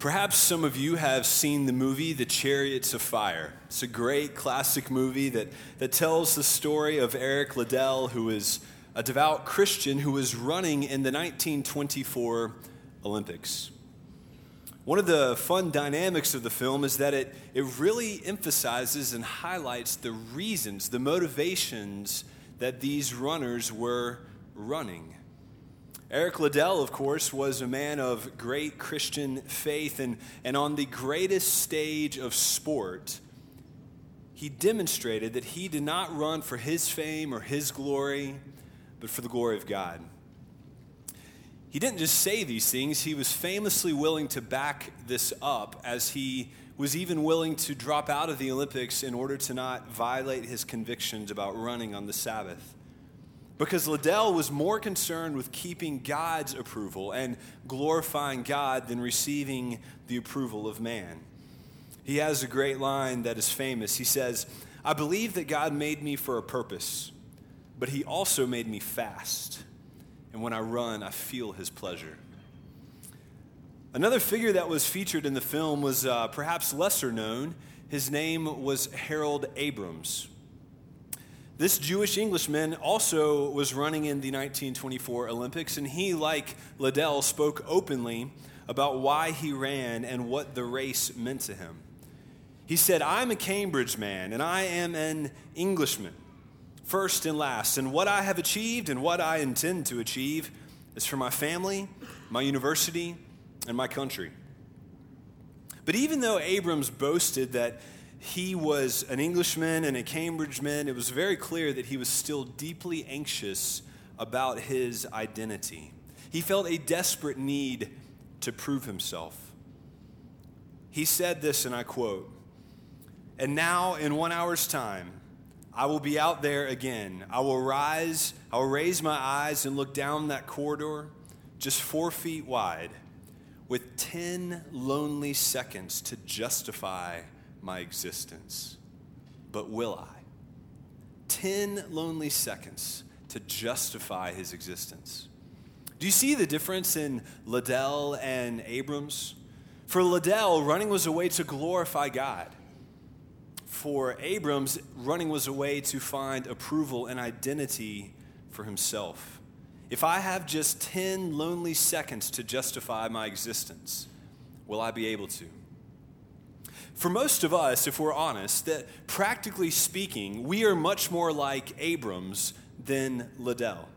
Perhaps some of you have seen the movie The Chariots of Fire. It's a great classic movie that, that tells the story of Eric Liddell, who is a devout Christian who was running in the 1924 Olympics. One of the fun dynamics of the film is that it, it really emphasizes and highlights the reasons, the motivations that these runners were running. Eric Liddell, of course, was a man of great Christian faith, and, and on the greatest stage of sport, he demonstrated that he did not run for his fame or his glory, but for the glory of God. He didn't just say these things, he was famously willing to back this up as he was even willing to drop out of the Olympics in order to not violate his convictions about running on the Sabbath because Liddell was more concerned with keeping God's approval and glorifying God than receiving the approval of man. He has a great line that is famous. He says, I believe that God made me for a purpose, but He also made me fast. And when I run, I feel His pleasure. Another figure that was featured in the film was uh, perhaps lesser known. His name was Harold Abrams. This Jewish Englishman also was running in the 1924 Olympics, and he, like Liddell, spoke openly about why he ran and what the race meant to him. He said, I'm a Cambridge man, and I am an Englishman, first and last. And what I have achieved and what I intend to achieve is for my family, my university, and my country. But even though Abrams boasted that he was an Englishman and a Cambridgeman, it was very clear that he was still deeply anxious about his identity. He felt a desperate need to prove himself. He said this, and I quote And now, in one hour's time, I will be out there again. I will rise, I will raise my eyes and look down that corridor, just four feet wide, with 10 lonely seconds to justify my existence. But will I? 10 lonely seconds to justify his existence. Do you see the difference in Liddell and Abrams? For Liddell, running was a way to glorify God. For Abrams, running was a way to find approval and identity for himself. If I have just 10 lonely seconds to justify my existence, will I be able to? For most of us, if we're honest, that practically speaking, we are much more like Abrams than Liddell.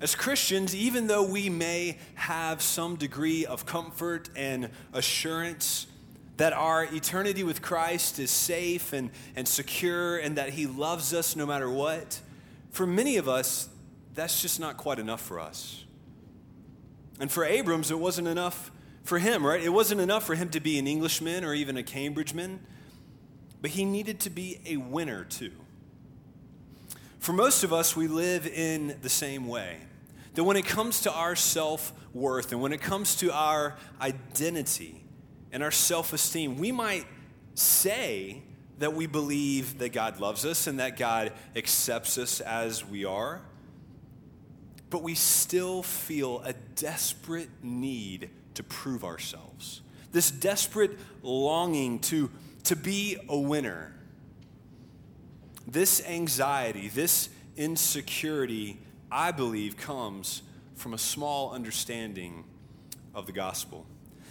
As Christians, even though we may have some degree of comfort and assurance that our eternity with Christ is safe and, and secure and that He loves us no matter what, for many of us, that's just not quite enough for us. And for Abrams, it wasn't enough for him, right? It wasn't enough for him to be an Englishman or even a Cambridgeman, but he needed to be a winner too. For most of us, we live in the same way. That when it comes to our self worth and when it comes to our identity and our self esteem, we might say that we believe that God loves us and that God accepts us as we are, but we still feel a desperate need to prove ourselves, this desperate longing to, to be a winner. This anxiety, this insecurity, I believe, comes from a small understanding of the gospel.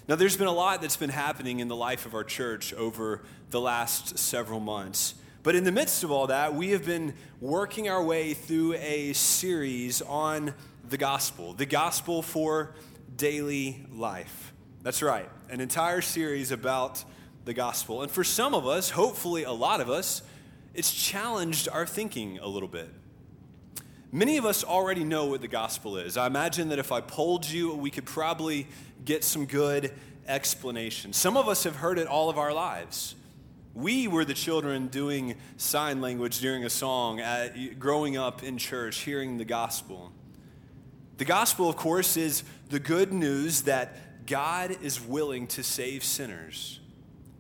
Now, there's been a lot that's been happening in the life of our church over the last several months. But in the midst of all that, we have been working our way through a series on the gospel, the gospel for daily life. That's right, an entire series about the gospel. And for some of us, hopefully a lot of us, it's challenged our thinking a little bit. Many of us already know what the gospel is. I imagine that if I polled you, we could probably get some good explanation. Some of us have heard it all of our lives. We were the children doing sign language during a song, at, growing up in church, hearing the gospel. The gospel, of course, is the good news that God is willing to save sinners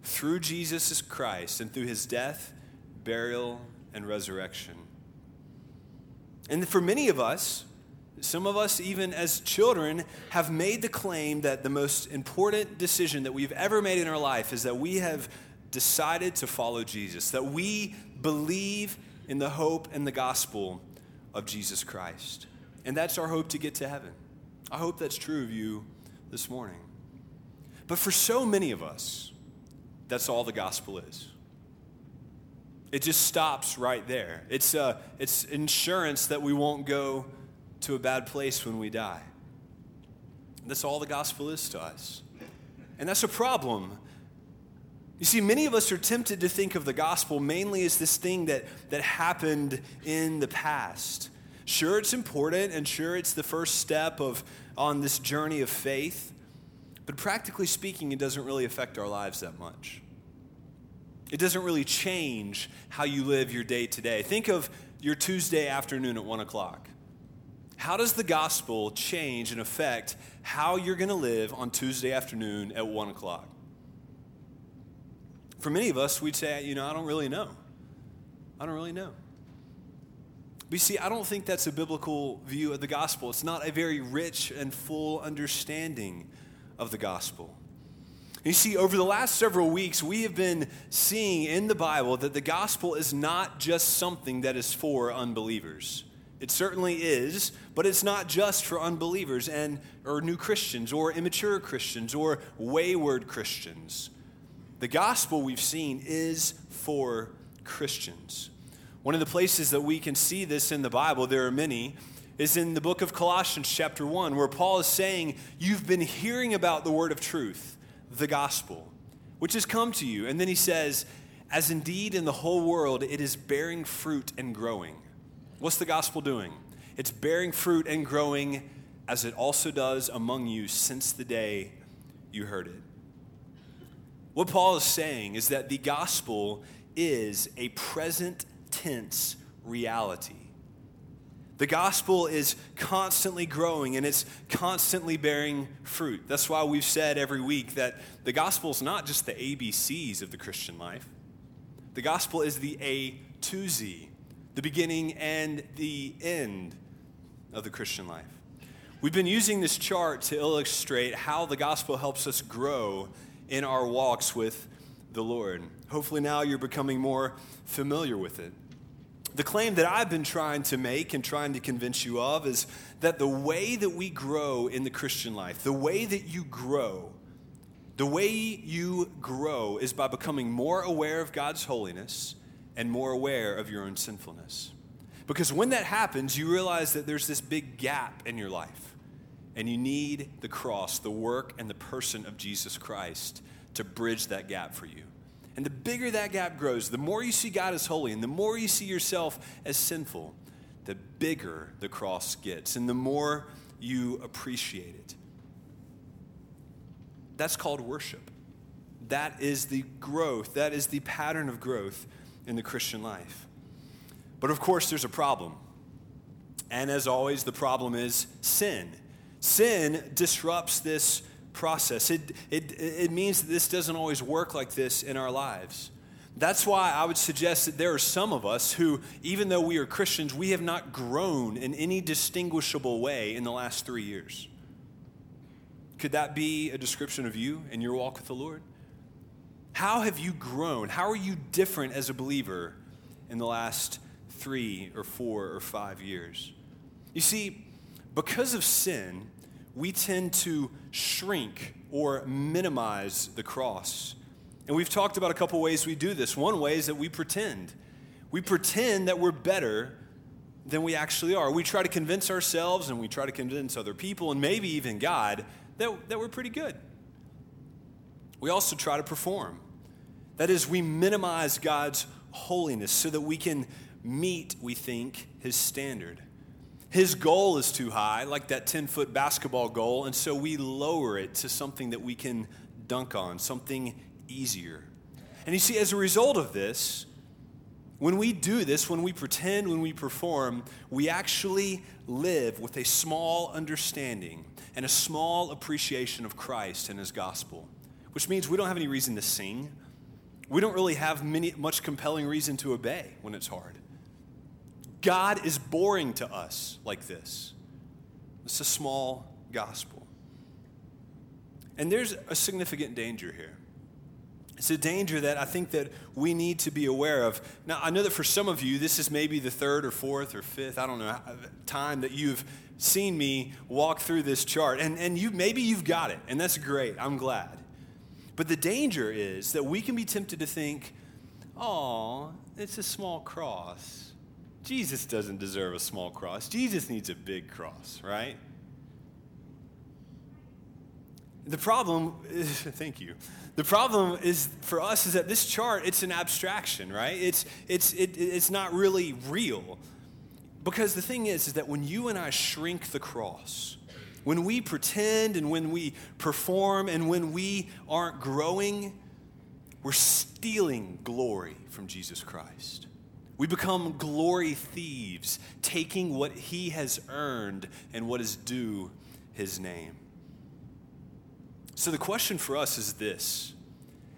through Jesus Christ and through his death, burial, and resurrection. And for many of us, Some of us, even as children, have made the claim that the most important decision that we've ever made in our life is that we have decided to follow Jesus, that we believe in the hope and the gospel of Jesus Christ. And that's our hope to get to heaven. I hope that's true of you this morning. But for so many of us, that's all the gospel is. It just stops right there. It's, uh, it's insurance that we won't go to a bad place when we die. That's all the gospel is to us. And that's a problem. You see, many of us are tempted to think of the gospel mainly as this thing that, that happened in the past. Sure, it's important, and sure, it's the first step of, on this journey of faith, but practically speaking, it doesn't really affect our lives that much. It doesn't really change how you live your day today. Think of your Tuesday afternoon at 1 o'clock. How does the gospel change and affect how you're going to live on Tuesday afternoon at 1 o'clock? For many of us, we'd say, you know, I don't really know. I don't really know. But you see, I don't think that's a biblical view of the gospel. It's not a very rich and full understanding of the gospel. You see, over the last several weeks, we have been seeing in the Bible that the gospel is not just something that is for unbelievers. It certainly is, but it's not just for unbelievers and or new Christians or immature Christians or wayward Christians. The gospel we've seen is for Christians. One of the places that we can see this in the Bible, there are many, is in the book of Colossians, chapter 1, where Paul is saying, You've been hearing about the word of truth, the gospel, which has come to you. And then he says, As indeed in the whole world it is bearing fruit and growing What's the gospel doing? It's bearing fruit and growing as it also does among you since the day you heard it. What Paul is saying is that the gospel is a present tense reality. The gospel is constantly growing and it's constantly bearing fruit. That's why we've said every week that the gospel is not just the ABCs of the Christian life, the gospel is the A to Z the beginning and the end of the Christian life. We've been using this chart to illustrate how the gospel helps us grow in our walks with the Lord. Hopefully, now you're becoming more familiar with it. The claim that I've been trying to make and trying to convince you of is that the way that we grow in the Christian life, the way that you grow, the way you grow is by becoming more aware of God's holiness and more aware of your own sinfulness. Because when that happens, you realize that there's this big gap in your life, and you need the cross, the work, and the person of Jesus Christ to bridge that gap for you. And the bigger that gap grows, the more you see God as holy, and the more you see yourself as sinful, the bigger the cross gets, and the more you appreciate it. That's called worship. That is the growth, that is the pattern of growth in the Christian life. But of course, there's a problem. And as always, the problem is sin. Sin disrupts this process. It, it, it means that this doesn't always work like this in our lives. That's why I would suggest that there are some of us who, even though we are Christians, we have not grown in any distinguishable way in the last three years. Could that be a description of you and your walk with the Lord? How have you grown? How are you different as a believer in the last three or four or five years? You see, because of sin, we tend to shrink or minimize the cross. And we've talked about a couple ways we do this. One way is that we pretend. We pretend that we're better than we actually are. We try to convince ourselves and we try to convince other people and maybe even God that, that we're pretty good. We also try to perform. That is, we minimize God's holiness so that we can meet, we think, his standard. His goal is too high, like that 10 foot basketball goal, and so we lower it to something that we can dunk on, something easier. And you see, as a result of this, when we do this, when we pretend, when we perform, we actually live with a small understanding and a small appreciation of Christ and his gospel, which means we don't have any reason to sing we don't really have many, much compelling reason to obey when it's hard. God is boring to us like this. It's a small gospel. And there's a significant danger here. It's a danger that I think that we need to be aware of. Now, I know that for some of you, this is maybe the third or fourth or fifth, I don't know, time that you've seen me walk through this chart. And, and you, maybe you've got it, and that's great. I'm glad. But the danger is that we can be tempted to think, oh, it's a small cross. Jesus doesn't deserve a small cross. Jesus needs a big cross, right? The problem is, thank you. The problem is for us is that this chart, it's an abstraction, right? It's, it's, it, it's not really real. Because the thing is, is that when you and I shrink the cross, when we pretend and when we perform and when we aren't growing, we're stealing glory from Jesus Christ. We become glory thieves, taking what he has earned and what is due his name. So the question for us is this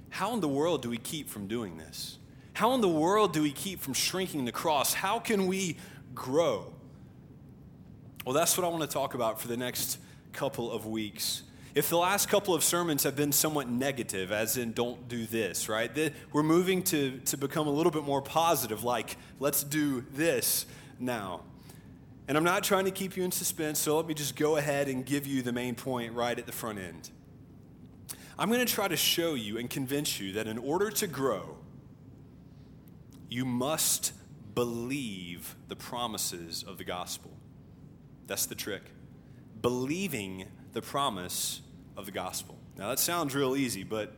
How in the world do we keep from doing this? How in the world do we keep from shrinking the cross? How can we grow? Well, that's what I want to talk about for the next couple of weeks. If the last couple of sermons have been somewhat negative, as in don't do this, right? We're moving to, to become a little bit more positive, like let's do this now. And I'm not trying to keep you in suspense, so let me just go ahead and give you the main point right at the front end. I'm going to try to show you and convince you that in order to grow, you must believe the promises of the gospel. That's the trick. Believing the promise of the gospel. Now, that sounds real easy, but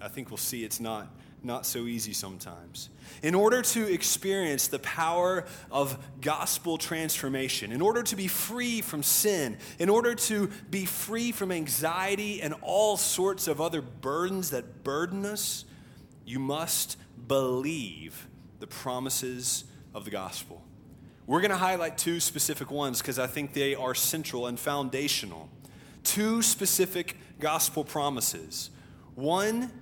I think we'll see it's not not so easy sometimes. In order to experience the power of gospel transformation, in order to be free from sin, in order to be free from anxiety and all sorts of other burdens that burden us, you must believe the promises of the gospel. We're going to highlight two specific ones because I think they are central and foundational. Two specific gospel promises. One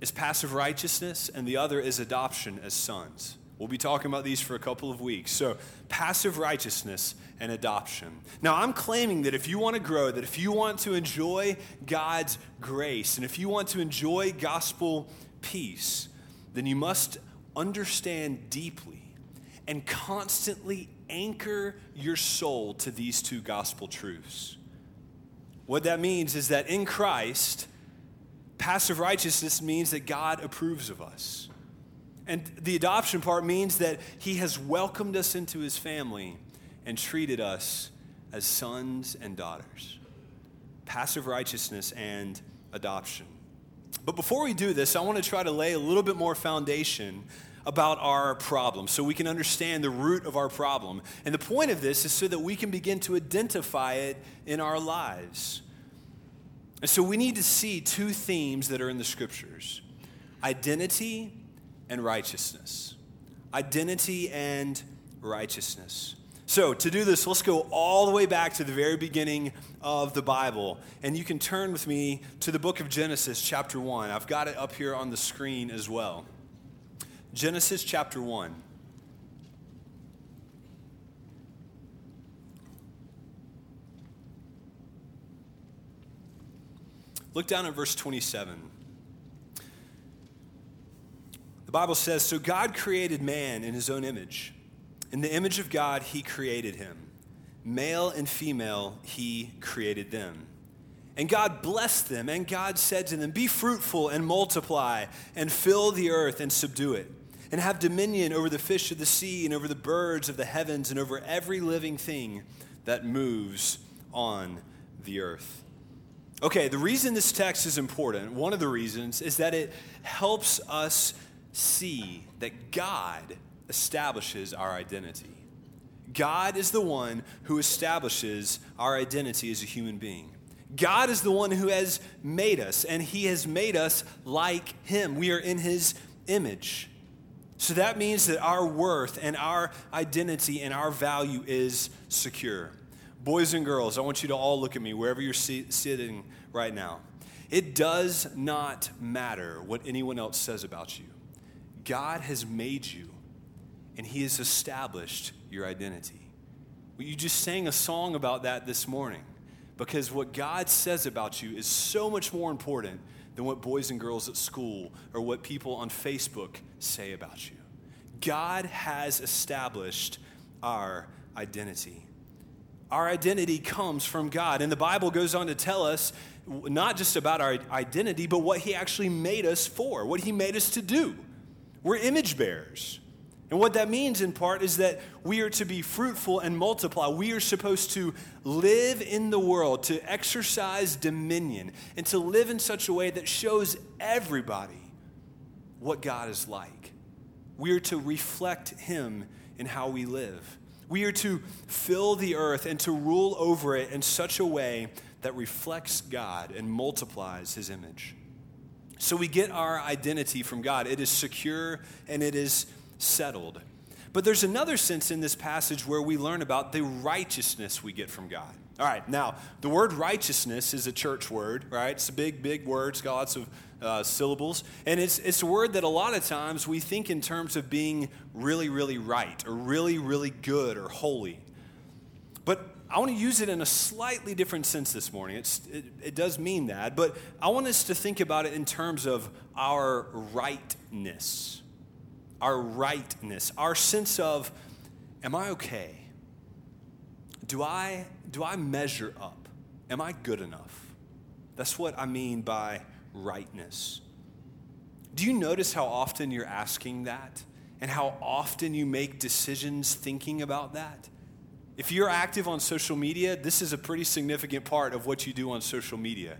is passive righteousness, and the other is adoption as sons. We'll be talking about these for a couple of weeks. So, passive righteousness and adoption. Now, I'm claiming that if you want to grow, that if you want to enjoy God's grace, and if you want to enjoy gospel peace, then you must understand deeply and constantly anchor your soul to these two gospel truths. What that means is that in Christ, Passive righteousness means that God approves of us. And the adoption part means that He has welcomed us into His family and treated us as sons and daughters. Passive righteousness and adoption. But before we do this, I want to try to lay a little bit more foundation about our problem so we can understand the root of our problem. And the point of this is so that we can begin to identify it in our lives. And so we need to see two themes that are in the scriptures identity and righteousness. Identity and righteousness. So, to do this, let's go all the way back to the very beginning of the Bible. And you can turn with me to the book of Genesis, chapter 1. I've got it up here on the screen as well. Genesis, chapter 1. Look down at verse 27. The Bible says So God created man in his own image. In the image of God, he created him. Male and female, he created them. And God blessed them, and God said to them, Be fruitful and multiply, and fill the earth and subdue it, and have dominion over the fish of the sea, and over the birds of the heavens, and over every living thing that moves on the earth. Okay, the reason this text is important, one of the reasons, is that it helps us see that God establishes our identity. God is the one who establishes our identity as a human being. God is the one who has made us, and He has made us like Him. We are in His image. So that means that our worth and our identity and our value is secure. Boys and girls, I want you to all look at me wherever you're sitting right now. It does not matter what anyone else says about you. God has made you, and He has established your identity. You just sang a song about that this morning because what God says about you is so much more important than what boys and girls at school or what people on Facebook say about you. God has established our identity. Our identity comes from God. And the Bible goes on to tell us not just about our identity, but what He actually made us for, what He made us to do. We're image bearers. And what that means in part is that we are to be fruitful and multiply. We are supposed to live in the world, to exercise dominion, and to live in such a way that shows everybody what God is like. We are to reflect Him in how we live. We are to fill the earth and to rule over it in such a way that reflects God and multiplies His image. So we get our identity from God. It is secure and it is settled. But there's another sense in this passage where we learn about the righteousness we get from God. All right, now, the word righteousness is a church word, right? It's a big, big word. It's got lots of uh, syllables. And it's, it's a word that a lot of times we think in terms of being really, really right or really, really good or holy. But I want to use it in a slightly different sense this morning. It's, it, it does mean that, but I want us to think about it in terms of our rightness our rightness, our sense of, am I okay? Do I, do I measure up? Am I good enough? That's what I mean by rightness. Do you notice how often you're asking that and how often you make decisions thinking about that? If you're active on social media, this is a pretty significant part of what you do on social media.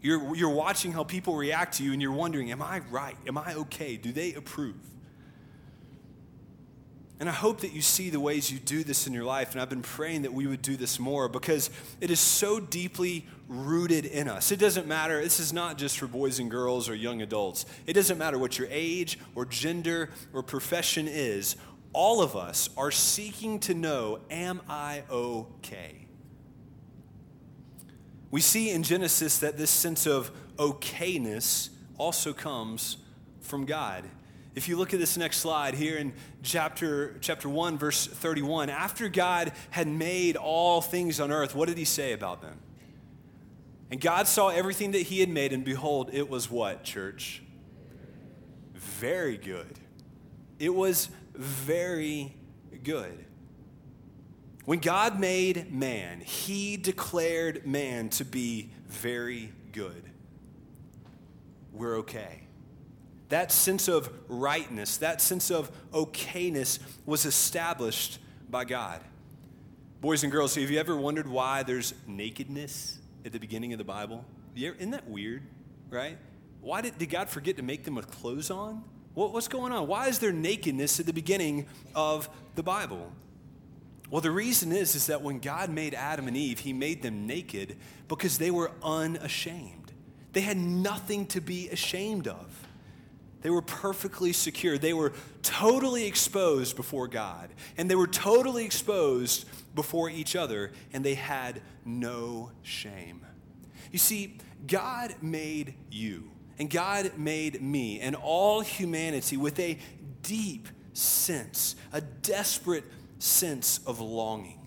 You're, you're watching how people react to you and you're wondering, am I right? Am I okay? Do they approve? And I hope that you see the ways you do this in your life. And I've been praying that we would do this more because it is so deeply rooted in us. It doesn't matter, this is not just for boys and girls or young adults. It doesn't matter what your age or gender or profession is. All of us are seeking to know Am I okay? We see in Genesis that this sense of okayness also comes from God. If you look at this next slide here in chapter, chapter 1, verse 31, after God had made all things on earth, what did he say about them? And God saw everything that he had made, and behold, it was what, church? Very good. It was very good. When God made man, he declared man to be very good. We're okay. That sense of rightness, that sense of okayness was established by God. Boys and girls, have you ever wondered why there's nakedness at the beginning of the Bible? Isn't that weird, right? Why did, did God forget to make them with clothes on? What, what's going on? Why is there nakedness at the beginning of the Bible? Well, the reason is, is that when God made Adam and Eve, he made them naked because they were unashamed. They had nothing to be ashamed of. They were perfectly secure. They were totally exposed before God, and they were totally exposed before each other, and they had no shame. You see, God made you, and God made me, and all humanity with a deep sense, a desperate sense of longing,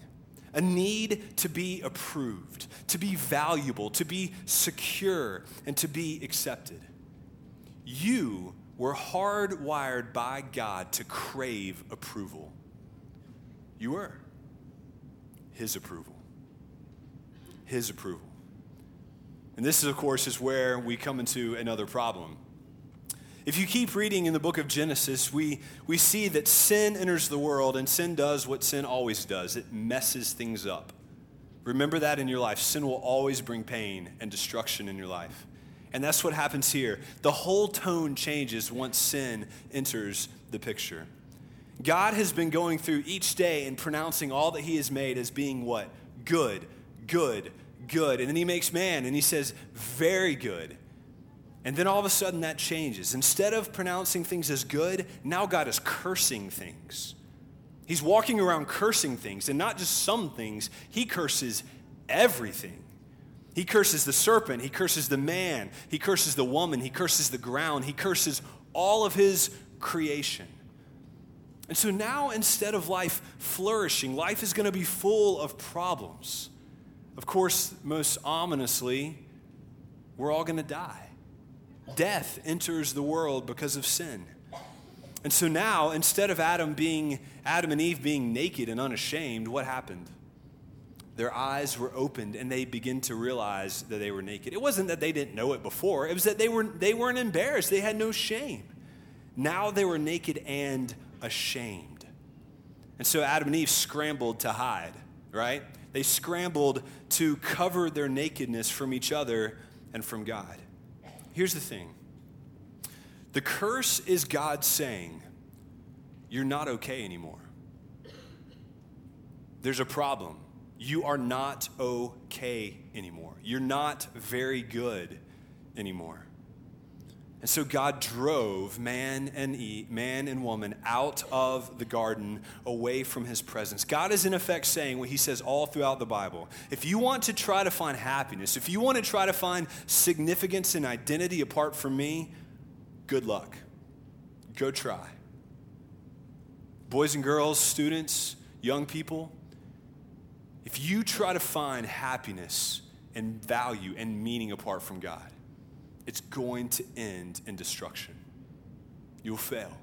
a need to be approved, to be valuable, to be secure, and to be accepted. You were hardwired by God to crave approval. You were. His approval. His approval. And this, is, of course, is where we come into another problem. If you keep reading in the book of Genesis, we, we see that sin enters the world, and sin does what sin always does it messes things up. Remember that in your life. Sin will always bring pain and destruction in your life. And that's what happens here. The whole tone changes once sin enters the picture. God has been going through each day and pronouncing all that he has made as being what? Good, good, good. And then he makes man and he says, very good. And then all of a sudden that changes. Instead of pronouncing things as good, now God is cursing things. He's walking around cursing things, and not just some things, he curses everything. He curses the serpent, he curses the man, he curses the woman, he curses the ground, he curses all of his creation. And so now, instead of life flourishing, life is going to be full of problems. Of course, most ominously, we're all going to die. Death enters the world because of sin. And so now, instead of Adam being Adam and Eve being naked and unashamed, what happened? Their eyes were opened and they begin to realize that they were naked. It wasn't that they didn't know it before, it was that they, were, they weren't embarrassed. They had no shame. Now they were naked and ashamed. And so Adam and Eve scrambled to hide, right? They scrambled to cover their nakedness from each other and from God. Here's the thing the curse is God saying, You're not okay anymore. There's a problem. You are not okay anymore. You're not very good anymore. And so God drove man and Eve, man and woman out of the garden away from his presence. God is in effect saying what he says all throughout the Bible. If you want to try to find happiness, if you want to try to find significance and identity apart from me, good luck. Go try. Boys and girls, students, young people, if you try to find happiness and value and meaning apart from God, it's going to end in destruction. You'll fail,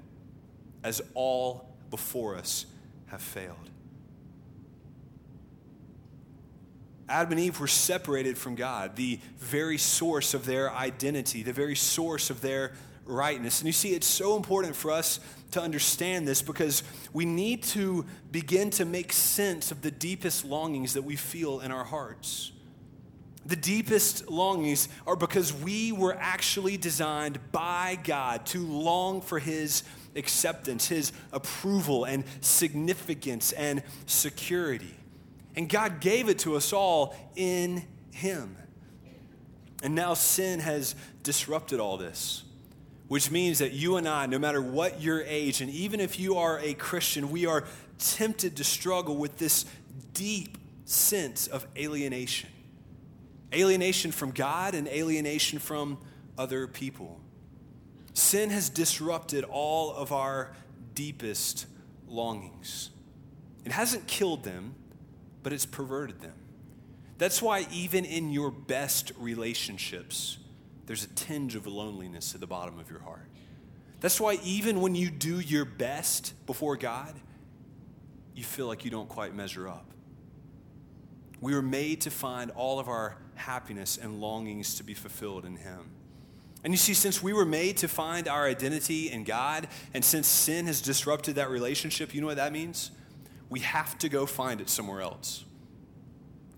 as all before us have failed. Adam and Eve were separated from God, the very source of their identity, the very source of their rightness. And you see, it's so important for us to understand this because we need to begin to make sense of the deepest longings that we feel in our hearts. The deepest longings are because we were actually designed by God to long for His acceptance, His approval, and significance and security. And God gave it to us all in Him. And now sin has disrupted all this, which means that you and I, no matter what your age, and even if you are a Christian, we are tempted to struggle with this deep sense of alienation alienation from God and alienation from other people. Sin has disrupted all of our deepest longings. It hasn't killed them, but it's perverted them. That's why, even in your best relationships, there's a tinge of loneliness at the bottom of your heart. That's why, even when you do your best before God, you feel like you don't quite measure up. We were made to find all of our happiness and longings to be fulfilled in Him. And you see, since we were made to find our identity in God, and since sin has disrupted that relationship, you know what that means? We have to go find it somewhere else.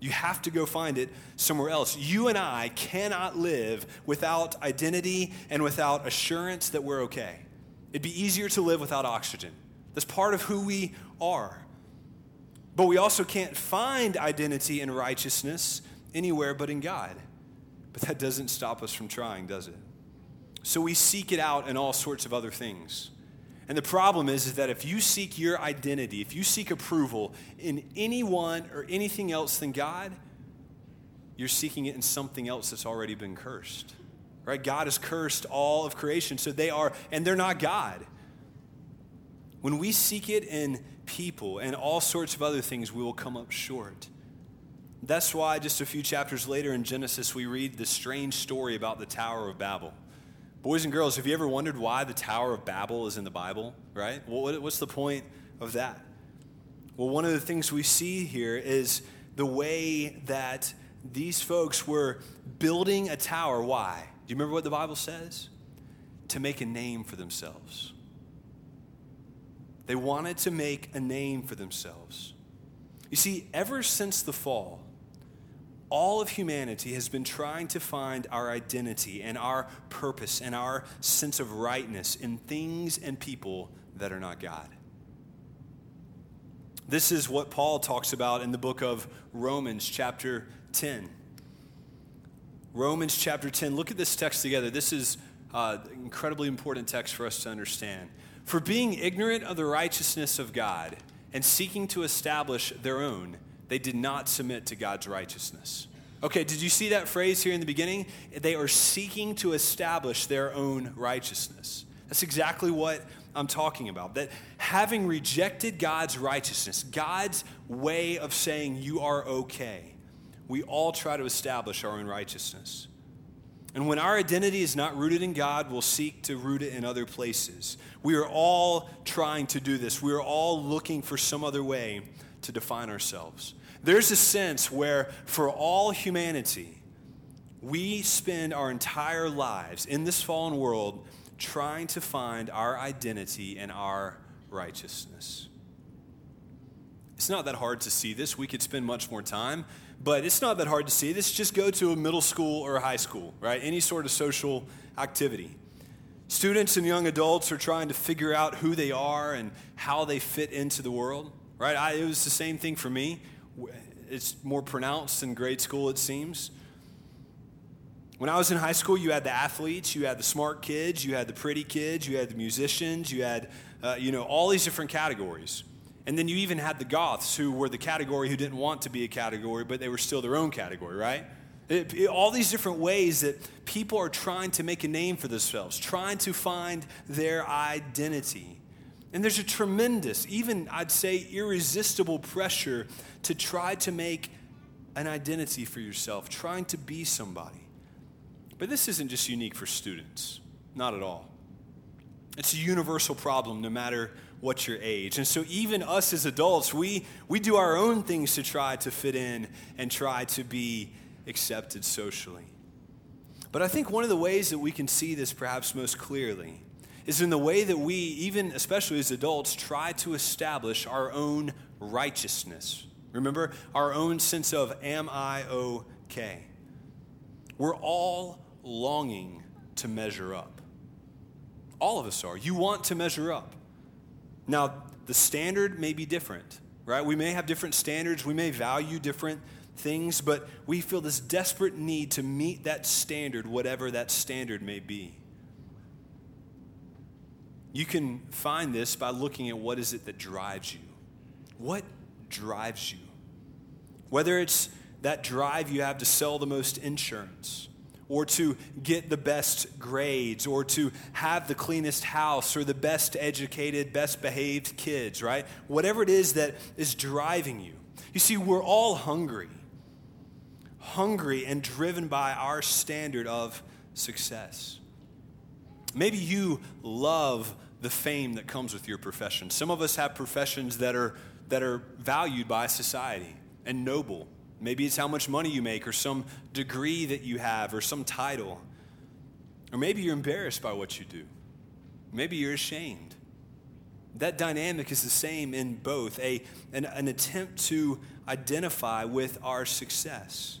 You have to go find it somewhere else. You and I cannot live without identity and without assurance that we're okay. It'd be easier to live without oxygen. That's part of who we are. But we also can't find identity and righteousness anywhere but in God. But that doesn't stop us from trying, does it? So we seek it out in all sorts of other things. And the problem is, is that if you seek your identity, if you seek approval in anyone or anything else than God, you're seeking it in something else that's already been cursed. Right? God has cursed all of creation, so they are, and they're not God. When we seek it in people and all sorts of other things, we will come up short. That's why just a few chapters later in Genesis, we read the strange story about the Tower of Babel. Boys and girls, have you ever wondered why the Tower of Babel is in the Bible, right? What's the point of that? Well, one of the things we see here is the way that these folks were building a tower. Why? Do you remember what the Bible says? To make a name for themselves. They wanted to make a name for themselves. You see, ever since the fall, all of humanity has been trying to find our identity and our purpose and our sense of rightness in things and people that are not God. This is what Paul talks about in the book of Romans, chapter 10. Romans chapter 10. Look at this text together. This is uh, an incredibly important text for us to understand. For being ignorant of the righteousness of God and seeking to establish their own, they did not submit to God's righteousness. Okay, did you see that phrase here in the beginning? They are seeking to establish their own righteousness. That's exactly what I'm talking about. That having rejected God's righteousness, God's way of saying you are okay, we all try to establish our own righteousness. And when our identity is not rooted in God, we'll seek to root it in other places. We are all trying to do this. We are all looking for some other way to define ourselves. There's a sense where, for all humanity, we spend our entire lives in this fallen world trying to find our identity and our righteousness. It's not that hard to see this. We could spend much more time, but it's not that hard to see this. Just go to a middle school or a high school, right? Any sort of social activity. Students and young adults are trying to figure out who they are and how they fit into the world, right? I, it was the same thing for me. It's more pronounced in grade school, it seems. When I was in high school, you had the athletes, you had the smart kids, you had the pretty kids, you had the musicians, you had, uh, you know, all these different categories. And then you even had the Goths, who were the category who didn't want to be a category, but they were still their own category, right? It, it, all these different ways that people are trying to make a name for themselves, trying to find their identity. And there's a tremendous, even I'd say irresistible pressure to try to make an identity for yourself, trying to be somebody. But this isn't just unique for students, not at all. It's a universal problem no matter what your age. And so, even us as adults, we, we do our own things to try to fit in and try to be accepted socially. But I think one of the ways that we can see this perhaps most clearly is in the way that we, even especially as adults, try to establish our own righteousness. Remember, our own sense of, am I okay? We're all longing to measure up. All of us are. You want to measure up. Now, the standard may be different, right? We may have different standards, we may value different things, but we feel this desperate need to meet that standard, whatever that standard may be. You can find this by looking at what is it that drives you. What drives you? Whether it's that drive you have to sell the most insurance, or to get the best grades or to have the cleanest house or the best educated, best behaved kids, right? Whatever it is that is driving you. You see, we're all hungry, hungry and driven by our standard of success. Maybe you love the fame that comes with your profession. Some of us have professions that are, that are valued by society and noble Maybe it's how much money you make, or some degree that you have, or some title. Or maybe you're embarrassed by what you do. Maybe you're ashamed. That dynamic is the same in both a, an, an attempt to identify with our success.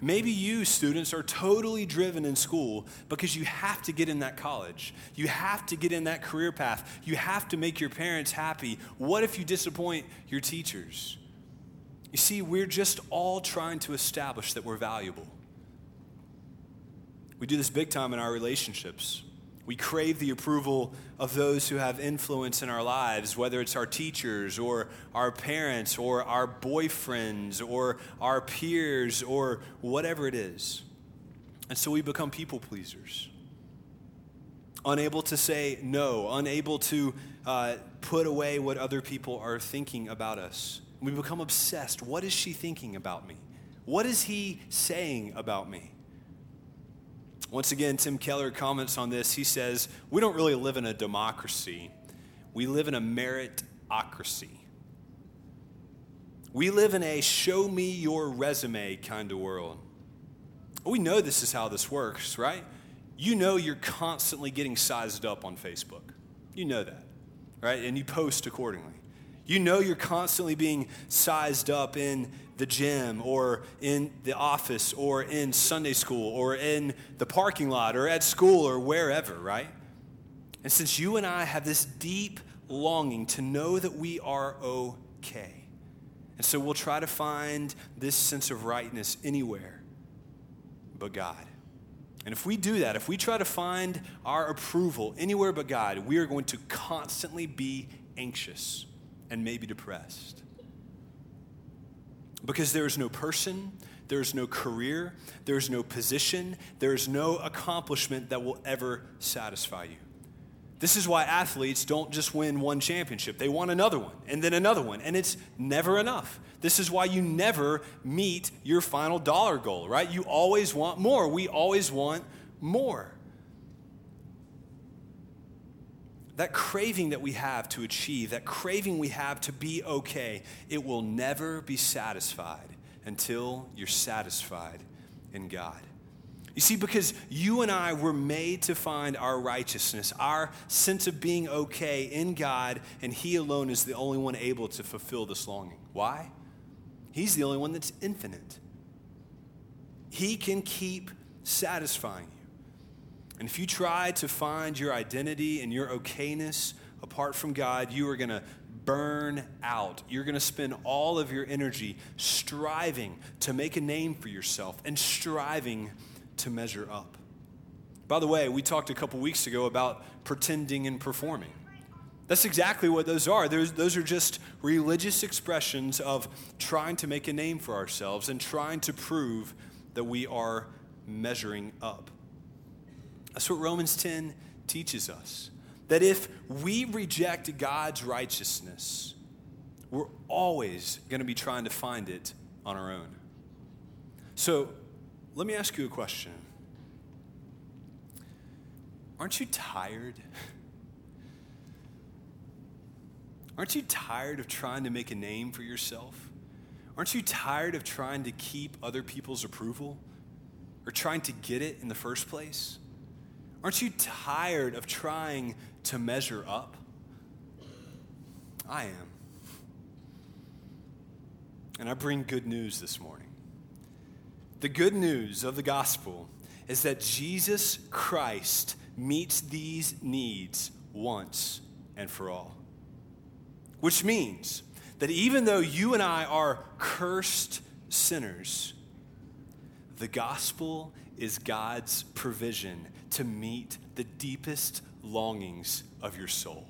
Maybe you, students, are totally driven in school because you have to get in that college. You have to get in that career path. You have to make your parents happy. What if you disappoint your teachers? You see, we're just all trying to establish that we're valuable. We do this big time in our relationships. We crave the approval of those who have influence in our lives, whether it's our teachers or our parents or our boyfriends or our peers or whatever it is. And so we become people pleasers, unable to say no, unable to uh, put away what other people are thinking about us. We become obsessed. What is she thinking about me? What is he saying about me? Once again, Tim Keller comments on this. He says, We don't really live in a democracy, we live in a meritocracy. We live in a show me your resume kind of world. We know this is how this works, right? You know you're constantly getting sized up on Facebook. You know that, right? And you post accordingly. You know you're constantly being sized up in the gym or in the office or in Sunday school or in the parking lot or at school or wherever, right? And since you and I have this deep longing to know that we are okay, and so we'll try to find this sense of rightness anywhere but God. And if we do that, if we try to find our approval anywhere but God, we are going to constantly be anxious and maybe depressed. Because there is no person, there is no career, there is no position, there is no accomplishment that will ever satisfy you. This is why athletes don't just win one championship, they want another one, and then another one, and it's never enough. This is why you never meet your final dollar goal, right? You always want more. We always want more. That craving that we have to achieve, that craving we have to be okay, it will never be satisfied until you're satisfied in God. You see, because you and I were made to find our righteousness, our sense of being okay in God, and He alone is the only one able to fulfill this longing. Why? He's the only one that's infinite. He can keep satisfying. And if you try to find your identity and your okayness apart from God, you are going to burn out. You're going to spend all of your energy striving to make a name for yourself and striving to measure up. By the way, we talked a couple weeks ago about pretending and performing. That's exactly what those are. Those, those are just religious expressions of trying to make a name for ourselves and trying to prove that we are measuring up. That's what Romans 10 teaches us. That if we reject God's righteousness, we're always going to be trying to find it on our own. So, let me ask you a question. Aren't you tired? Aren't you tired of trying to make a name for yourself? Aren't you tired of trying to keep other people's approval or trying to get it in the first place? Aren't you tired of trying to measure up? I am. And I bring good news this morning. The good news of the gospel is that Jesus Christ meets these needs once and for all. Which means that even though you and I are cursed sinners, the gospel is God's provision to meet the deepest longings of your soul.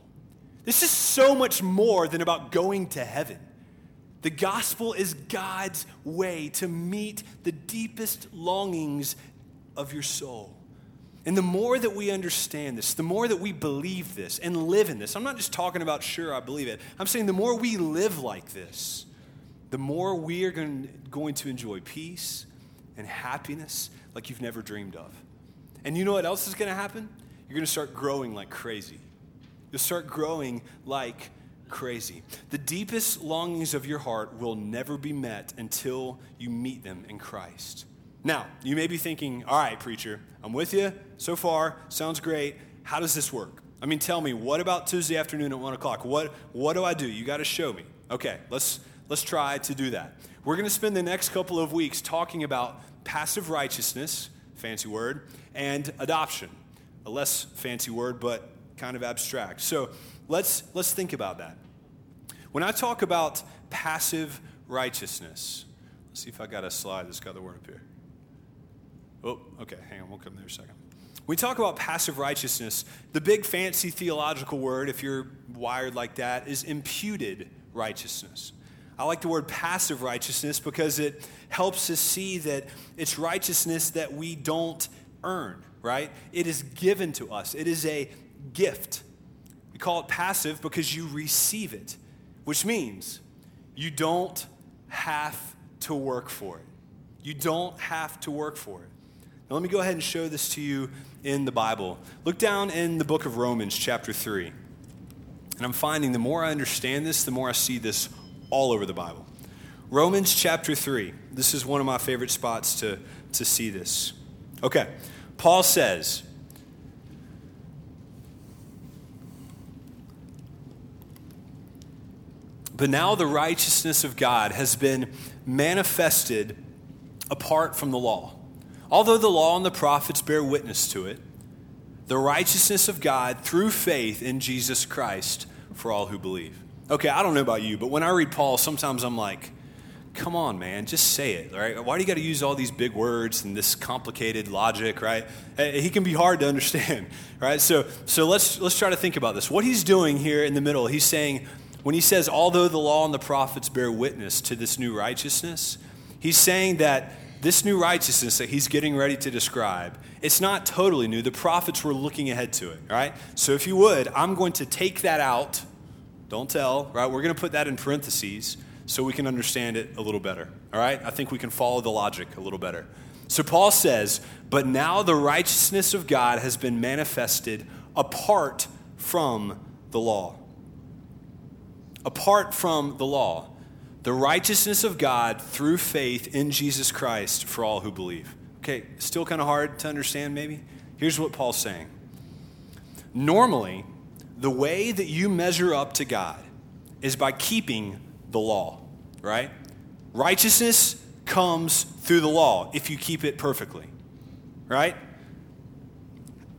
This is so much more than about going to heaven. The gospel is God's way to meet the deepest longings of your soul. And the more that we understand this, the more that we believe this and live in this, I'm not just talking about, sure, I believe it. I'm saying the more we live like this, the more we are going, to enjoy peace and happiness like you've never dreamed of. And you know what else is going to happen? You're going to start growing like crazy. You'll start growing like crazy. The deepest longings of your heart will never be met until you meet them in Christ. Now, you may be thinking, all right, preacher, I'm with you so far, sounds great. How does this work? I mean, tell me, what about Tuesday afternoon at 1 o'clock? What, what do I do? You got to show me. Okay, let's, let's try to do that. We're going to spend the next couple of weeks talking about passive righteousness, fancy word, and adoption, a less fancy word, but kind of abstract. So, Let's, let's think about that. When I talk about passive righteousness, let's see if I got a slide that's got the word up here. Oh, okay, hang on, we'll come there a second. We talk about passive righteousness. The big fancy theological word, if you're wired like that, is imputed righteousness. I like the word passive righteousness because it helps us see that it's righteousness that we don't earn, right? It is given to us, it is a gift. We call it passive because you receive it, which means you don't have to work for it. You don't have to work for it. Now, let me go ahead and show this to you in the Bible. Look down in the book of Romans, chapter 3. And I'm finding the more I understand this, the more I see this all over the Bible. Romans chapter 3. This is one of my favorite spots to, to see this. Okay. Paul says, But now the righteousness of God has been manifested apart from the law. Although the law and the prophets bear witness to it, the righteousness of God through faith in Jesus Christ for all who believe. Okay, I don't know about you, but when I read Paul, sometimes I'm like, come on, man, just say it, right? Why do you got to use all these big words and this complicated logic, right? Eh, eh, he can be hard to understand, right? So, so let's let's try to think about this. What he's doing here in the middle, he's saying when he says, although the law and the prophets bear witness to this new righteousness, he's saying that this new righteousness that he's getting ready to describe, it's not totally new. The prophets were looking ahead to it, right? So if you would, I'm going to take that out. Don't tell, right? We're going to put that in parentheses so we can understand it a little better, all right? I think we can follow the logic a little better. So Paul says, But now the righteousness of God has been manifested apart from the law. Apart from the law. The righteousness of God through faith in Jesus Christ for all who believe. Okay, still kind of hard to understand, maybe? Here's what Paul's saying. Normally, the way that you measure up to God is by keeping the law, right? Righteousness comes through the law if you keep it perfectly, right?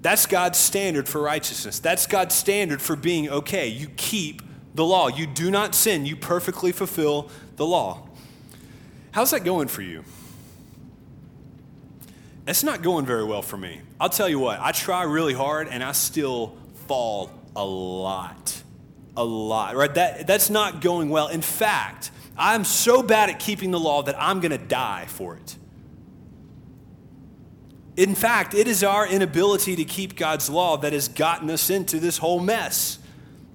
That's God's standard for righteousness. That's God's standard for being okay. You keep the law. You do not sin. You perfectly fulfill the law. How's that going for you? It's not going very well for me. I'll tell you what, I try really hard and I still fall a lot. A lot, right? That, that's not going well. In fact, I'm so bad at keeping the law that I'm going to die for it. In fact, it is our inability to keep God's law that has gotten us into this whole mess.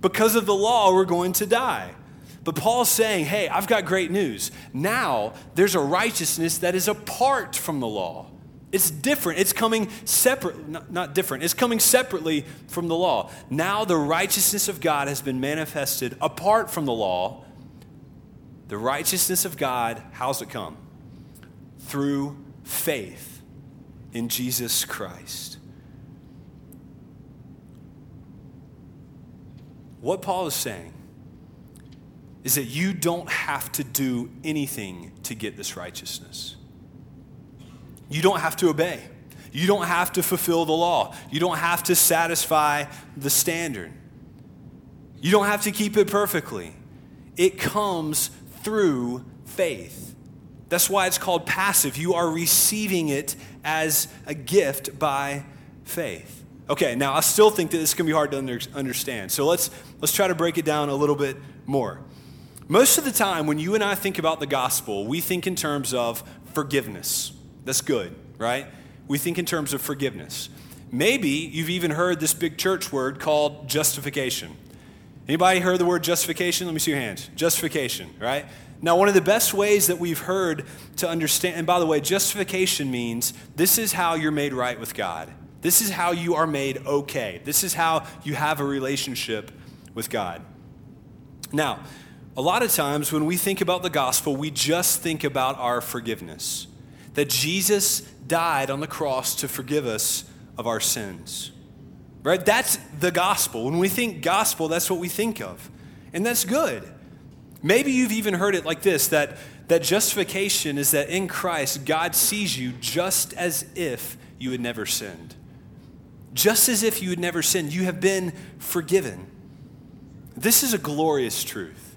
Because of the law, we're going to die. But Paul's saying, hey, I've got great news. Now there's a righteousness that is apart from the law. It's different. It's coming separate, not, not, different. It's coming separately from the law. Now the righteousness of God has been manifested apart from the law. The righteousness of God, how's it come? Through faith in Jesus Christ. What Paul is saying is that you don't have to do anything to get this righteousness. You don't have to obey. You don't have to fulfill the law. You don't have to satisfy the standard. You don't have to keep it perfectly. It comes through faith. That's why it's called passive. You are receiving it as a gift by faith. Okay, now I still think that this can be hard to under, understand. So let's, let's try to break it down a little bit more. Most of the time, when you and I think about the gospel, we think in terms of forgiveness. That's good, right? We think in terms of forgiveness. Maybe you've even heard this big church word called justification. Anybody heard the word justification? Let me see your hands. Justification, right? Now, one of the best ways that we've heard to understand, and by the way, justification means this is how you're made right with God. This is how you are made okay. This is how you have a relationship with God. Now, a lot of times when we think about the gospel, we just think about our forgiveness that Jesus died on the cross to forgive us of our sins. Right? That's the gospel. When we think gospel, that's what we think of. And that's good. Maybe you've even heard it like this that, that justification is that in Christ, God sees you just as if you had never sinned. Just as if you had never sinned. You have been forgiven. This is a glorious truth.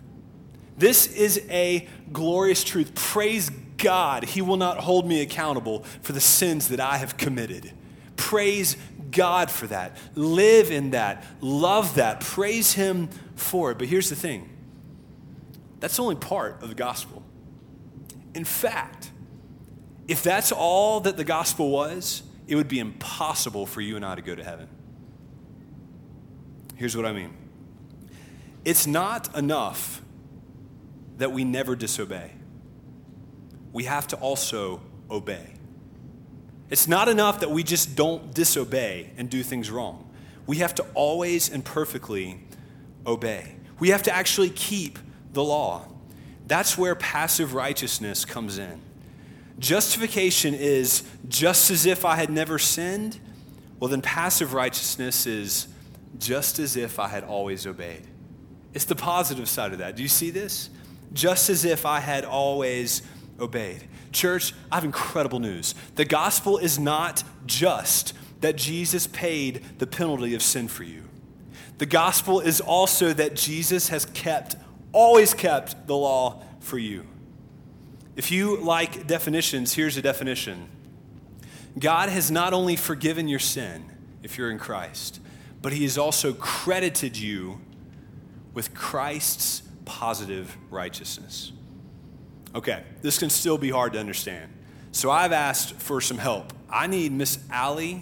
This is a glorious truth. Praise God, He will not hold me accountable for the sins that I have committed. Praise God for that. Live in that. Love that. Praise Him for it. But here's the thing that's only part of the gospel. In fact, if that's all that the gospel was, it would be impossible for you and I to go to heaven. Here's what I mean it's not enough that we never disobey we have to also obey. It's not enough that we just don't disobey and do things wrong. We have to always and perfectly obey. We have to actually keep the law. That's where passive righteousness comes in. Justification is just as if I had never sinned. Well, then passive righteousness is just as if I had always obeyed. It's the positive side of that. Do you see this? Just as if I had always obeyed. Church, I have incredible news. The gospel is not just that Jesus paid the penalty of sin for you, the gospel is also that Jesus has kept, always kept the law for you. If you like definitions, here's a definition God has not only forgiven your sin if you're in Christ, but He has also credited you with Christ's positive righteousness. Okay, this can still be hard to understand. So I've asked for some help. I need Miss Allie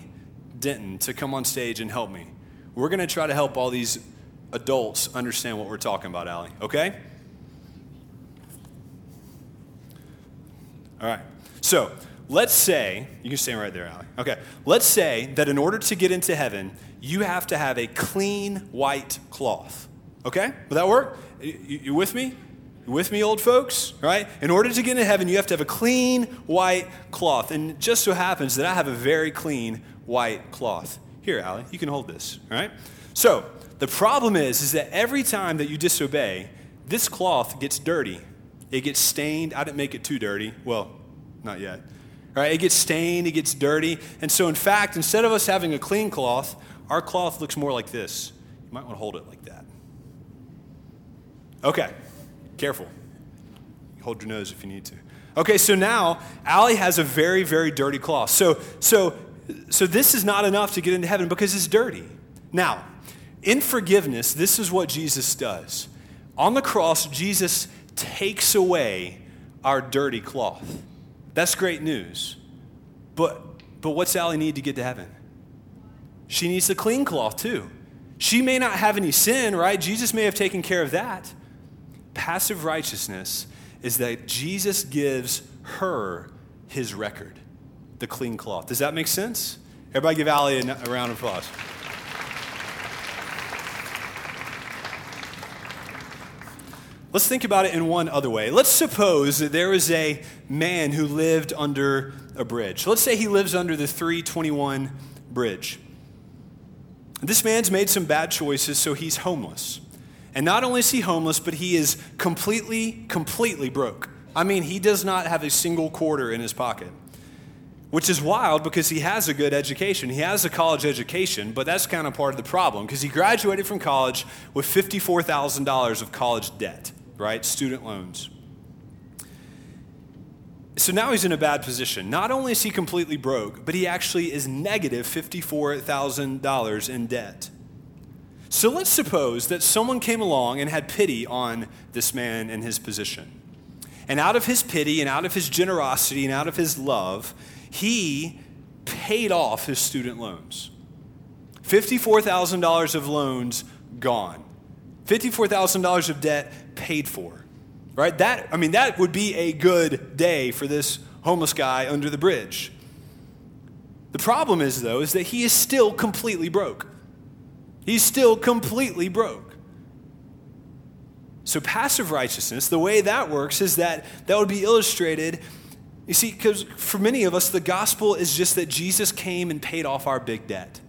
Denton to come on stage and help me. We're going to try to help all these adults understand what we're talking about, Allie, okay? All right. So let's say, you can stand right there, Allie. Okay. Let's say that in order to get into heaven, you have to have a clean white cloth. Okay? Will that work? You, you with me? You with me, old folks? Right? In order to get into heaven, you have to have a clean white cloth. And just so happens that I have a very clean white cloth. Here, Allie, you can hold this. All right? So the problem is, is that every time that you disobey, this cloth gets dirty. It gets stained. I didn't make it too dirty. Well, not yet. Right? It gets stained, it gets dirty. And so, in fact, instead of us having a clean cloth, our cloth looks more like this. You might want to hold it like that. Okay, careful. Hold your nose if you need to. Okay, so now Allie has a very, very dirty cloth. So, so, so this is not enough to get into heaven because it's dirty. Now, in forgiveness, this is what Jesus does. On the cross, Jesus takes away our dirty cloth. That's great news. But, but what's Allie need to get to heaven? She needs the clean cloth too. She may not have any sin, right? Jesus may have taken care of that. Passive righteousness is that Jesus gives her his record, the clean cloth. Does that make sense? Everybody give Allie a round of applause. Let's think about it in one other way. Let's suppose that there is a man who lived under a bridge. Let's say he lives under the 321 bridge. This man's made some bad choices, so he's homeless. And not only is he homeless, but he is completely, completely broke. I mean, he does not have a single quarter in his pocket, which is wild because he has a good education. He has a college education, but that's kind of part of the problem because he graduated from college with $54,000 of college debt right? Student loans. So now he's in a bad position. Not only is he completely broke, but he actually is negative $54,000 in debt. So let's suppose that someone came along and had pity on this man and his position. And out of his pity and out of his generosity and out of his love, he paid off his student loans. $54,000 of loans gone. $54,000 of debt paid for. Right? That I mean that would be a good day for this homeless guy under the bridge. The problem is though is that he is still completely broke. He's still completely broke. So passive righteousness, the way that works is that that would be illustrated you see, because for many of us, the gospel is just that Jesus came and paid off our big debt.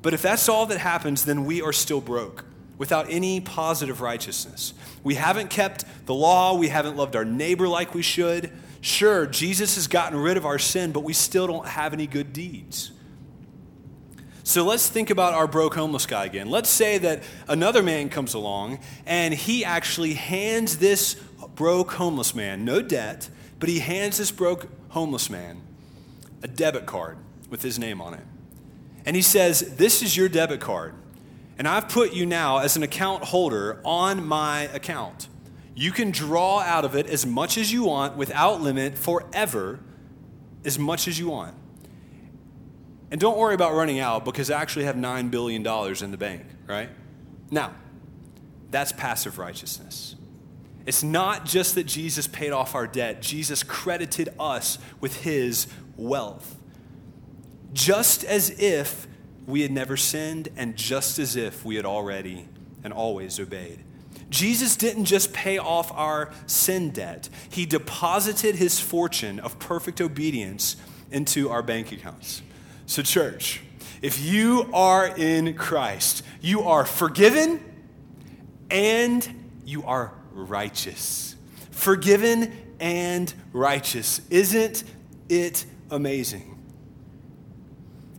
But if that's all that happens, then we are still broke without any positive righteousness. We haven't kept the law, we haven't loved our neighbor like we should. Sure, Jesus has gotten rid of our sin, but we still don't have any good deeds. So let's think about our broke homeless guy again. Let's say that another man comes along and he actually hands this broke homeless man, no debt, but he hands this broke homeless man a debit card with his name on it. And he says, This is your debit card. And I've put you now as an account holder on my account. You can draw out of it as much as you want without limit forever, as much as you want. And don't worry about running out because I actually have $9 billion in the bank, right? Now, that's passive righteousness. It's not just that Jesus paid off our debt, Jesus credited us with his wealth. Just as if we had never sinned, and just as if we had already and always obeyed. Jesus didn't just pay off our sin debt, He deposited His fortune of perfect obedience into our bank accounts. So, church, if you are in Christ, you are forgiven and you are righteous. Forgiven and righteous. Isn't it amazing?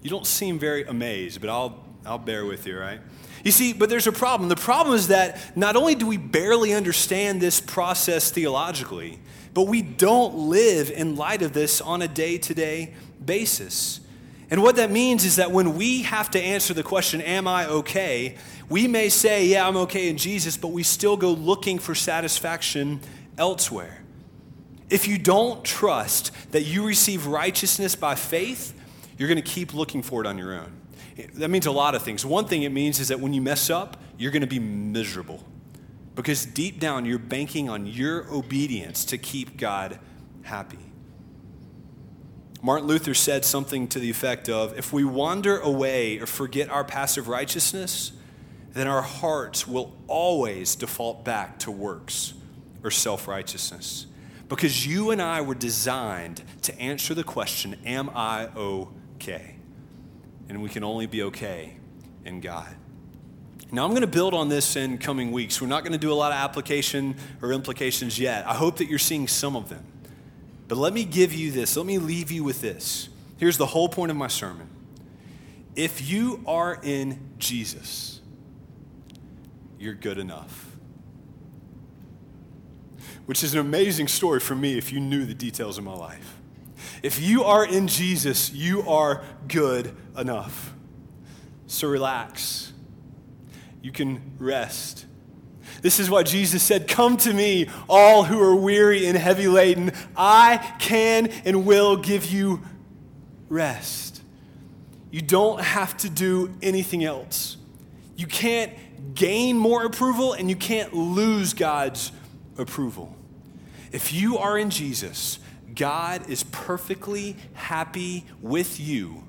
You don't seem very amazed, but I'll, I'll bear with you, right? You see, but there's a problem. The problem is that not only do we barely understand this process theologically, but we don't live in light of this on a day to day basis. And what that means is that when we have to answer the question, Am I okay? we may say, Yeah, I'm okay in Jesus, but we still go looking for satisfaction elsewhere. If you don't trust that you receive righteousness by faith, you're going to keep looking for it on your own. That means a lot of things. One thing it means is that when you mess up, you're going to be miserable because deep down you're banking on your obedience to keep God happy. Martin Luther said something to the effect of if we wander away or forget our passive righteousness, then our hearts will always default back to works or self righteousness. Because you and I were designed to answer the question, Am I okay? And we can only be okay in God. Now, I'm going to build on this in coming weeks. We're not going to do a lot of application or implications yet. I hope that you're seeing some of them. But let me give you this, let me leave you with this. Here's the whole point of my sermon. If you are in Jesus, you're good enough. Which is an amazing story for me if you knew the details of my life. If you are in Jesus, you are good enough. So relax. You can rest. This is what Jesus said Come to me, all who are weary and heavy laden. I can and will give you rest. You don't have to do anything else. You can't gain more approval and you can't lose God's approval. If you are in Jesus, God is perfectly happy with you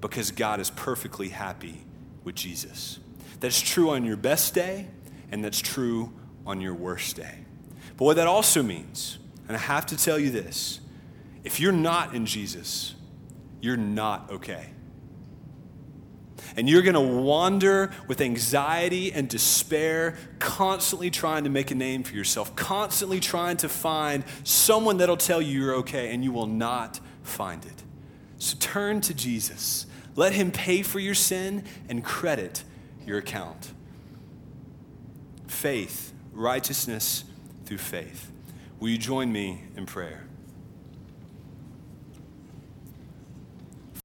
because God is perfectly happy with Jesus. That's true on your best day, and that's true on your worst day. But what that also means, and I have to tell you this if you're not in Jesus, you're not okay. And you're going to wander with anxiety and despair, constantly trying to make a name for yourself, constantly trying to find someone that'll tell you you're okay, and you will not find it. So turn to Jesus. Let him pay for your sin and credit your account. Faith, righteousness through faith. Will you join me in prayer?